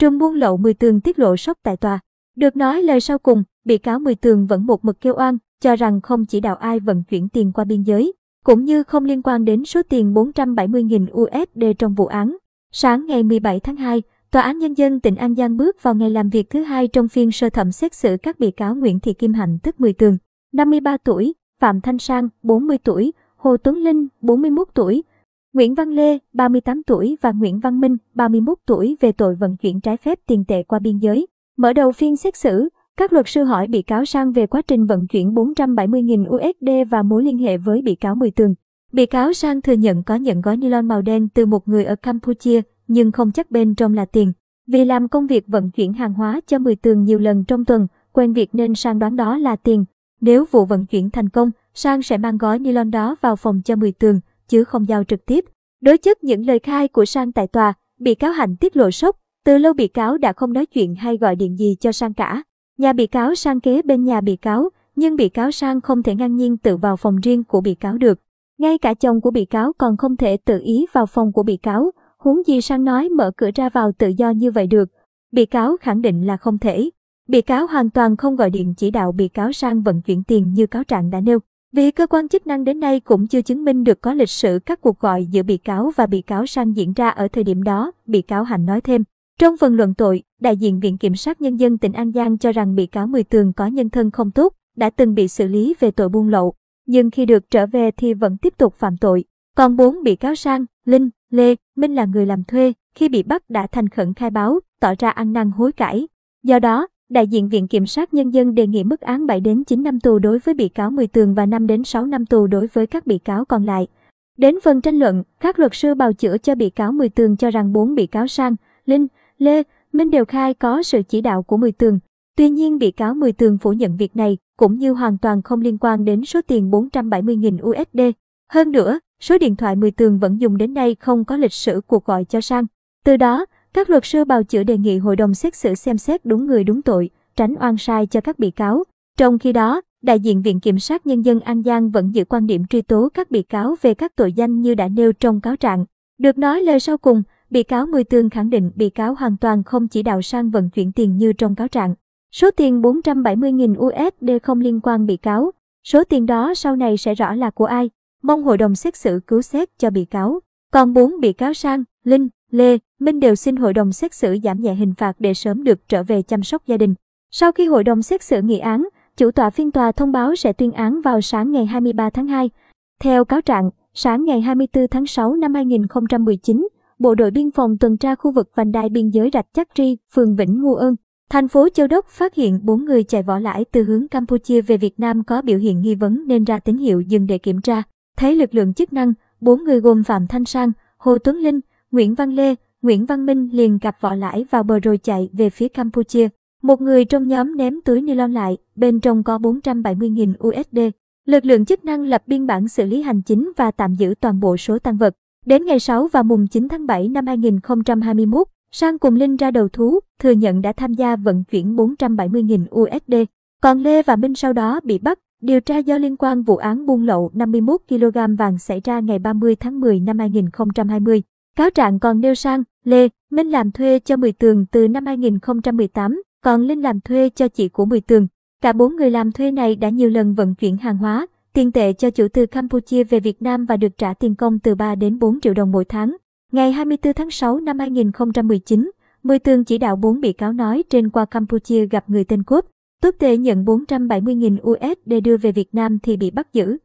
Trùm buôn lậu 10 tường tiết lộ sốc tại tòa. Được nói lời sau cùng, bị cáo 10 tường vẫn một mực kêu oan, cho rằng không chỉ đạo ai vận chuyển tiền qua biên giới, cũng như không liên quan đến số tiền 470.000 USD trong vụ án. Sáng ngày 17 tháng 2, Tòa án Nhân dân tỉnh An Giang bước vào ngày làm việc thứ hai trong phiên sơ thẩm xét xử các bị cáo Nguyễn Thị Kim Hạnh tức 10 tường, 53 tuổi, Phạm Thanh Sang, 40 tuổi, Hồ Tuấn Linh, 41 tuổi, Nguyễn Văn Lê, 38 tuổi và Nguyễn Văn Minh, 31 tuổi về tội vận chuyển trái phép tiền tệ qua biên giới. Mở đầu phiên xét xử, các luật sư hỏi bị cáo Sang về quá trình vận chuyển 470.000 USD và mối liên hệ với bị cáo Mười Tường. Bị cáo Sang thừa nhận có nhận gói nylon màu đen từ một người ở Campuchia, nhưng không chắc bên trong là tiền. Vì làm công việc vận chuyển hàng hóa cho Mười Tường nhiều lần trong tuần, quen việc nên Sang đoán đó là tiền. Nếu vụ vận chuyển thành công, Sang sẽ mang gói nylon đó vào phòng cho Mười Tường, chứ không giao trực tiếp. Đối chất những lời khai của Sang tại tòa, bị cáo Hạnh tiết lộ sốc, từ lâu bị cáo đã không nói chuyện hay gọi điện gì cho Sang cả. Nhà bị cáo sang kế bên nhà bị cáo, nhưng bị cáo sang không thể ngang nhiên tự vào phòng riêng của bị cáo được. Ngay cả chồng của bị cáo còn không thể tự ý vào phòng của bị cáo, huống gì sang nói mở cửa ra vào tự do như vậy được. Bị cáo khẳng định là không thể. Bị cáo hoàn toàn không gọi điện chỉ đạo bị cáo sang vận chuyển tiền như cáo trạng đã nêu. Vì cơ quan chức năng đến nay cũng chưa chứng minh được có lịch sử các cuộc gọi giữa bị cáo và bị cáo sang diễn ra ở thời điểm đó, bị cáo Hạnh nói thêm. Trong phần luận tội, đại diện Viện Kiểm sát Nhân dân tỉnh An Giang cho rằng bị cáo Mười Tường có nhân thân không tốt, đã từng bị xử lý về tội buôn lậu, nhưng khi được trở về thì vẫn tiếp tục phạm tội. Còn bốn bị cáo Sang, Linh, Lê, Minh là người làm thuê, khi bị bắt đã thành khẩn khai báo, tỏ ra ăn năn hối cải. Do đó, đại diện Viện Kiểm sát Nhân dân đề nghị mức án 7 đến 9 năm tù đối với bị cáo Mười Tường và 5 đến 6 năm tù đối với các bị cáo còn lại. Đến phần tranh luận, các luật sư bào chữa cho bị cáo Mười Tường cho rằng bốn bị cáo Sang, Linh, Lê, Minh đều khai có sự chỉ đạo của Mười Tường. Tuy nhiên bị cáo Mười Tường phủ nhận việc này, cũng như hoàn toàn không liên quan đến số tiền 470.000 USD. Hơn nữa, số điện thoại Mười Tường vẫn dùng đến nay không có lịch sử cuộc gọi cho Sang. Từ đó, các luật sư bào chữa đề nghị hội đồng xét xử xem xét đúng người đúng tội, tránh oan sai cho các bị cáo. Trong khi đó, đại diện Viện Kiểm sát Nhân dân An Giang vẫn giữ quan điểm truy tố các bị cáo về các tội danh như đã nêu trong cáo trạng. Được nói lời sau cùng, Bị cáo Mười Tương khẳng định bị cáo hoàn toàn không chỉ đạo sang vận chuyển tiền như trong cáo trạng. Số tiền 470.000 USD không liên quan bị cáo. Số tiền đó sau này sẽ rõ là của ai. Mong hội đồng xét xử cứu xét cho bị cáo. Còn bốn bị cáo Sang, Linh, Lê, Minh đều xin hội đồng xét xử giảm nhẹ hình phạt để sớm được trở về chăm sóc gia đình. Sau khi hội đồng xét xử nghị án, chủ tọa phiên tòa thông báo sẽ tuyên án vào sáng ngày 23 tháng 2. Theo cáo trạng, sáng ngày 24 tháng 6 năm 2019, Bộ đội biên phòng tuần tra khu vực vành đai biên giới Rạch Chắc Tri, phường Vĩnh Ngô Ơn, thành phố Châu Đốc phát hiện 4 người chạy vỏ lãi từ hướng Campuchia về Việt Nam có biểu hiện nghi vấn nên ra tín hiệu dừng để kiểm tra. Thấy lực lượng chức năng, 4 người gồm Phạm Thanh Sang, Hồ Tuấn Linh, Nguyễn Văn Lê, Nguyễn Văn Minh liền gặp vỏ lãi vào bờ rồi chạy về phía Campuchia. Một người trong nhóm ném túi ni lông lại, bên trong có 470.000 USD. Lực lượng chức năng lập biên bản xử lý hành chính và tạm giữ toàn bộ số tăng vật. Đến ngày 6 và mùng 9 tháng 7 năm 2021, Sang cùng Linh ra đầu thú, thừa nhận đã tham gia vận chuyển 470.000 USD. Còn Lê và Minh sau đó bị bắt, điều tra do liên quan vụ án buôn lậu 51 kg vàng xảy ra ngày 30 tháng 10 năm 2020. Cáo trạng còn nêu sang, Lê, Minh làm thuê cho Mười Tường từ năm 2018, còn Linh làm thuê cho chị của Mười Tường. Cả bốn người làm thuê này đã nhiều lần vận chuyển hàng hóa, tiền tệ cho chủ từ Campuchia về Việt Nam và được trả tiền công từ 3 đến 4 triệu đồng mỗi tháng. Ngày 24 tháng 6 năm 2019, Mười Tường chỉ đạo 4 bị cáo nói trên qua Campuchia gặp người tên Cốp. Tốt tệ nhận 470.000 USD đưa về Việt Nam thì bị bắt giữ.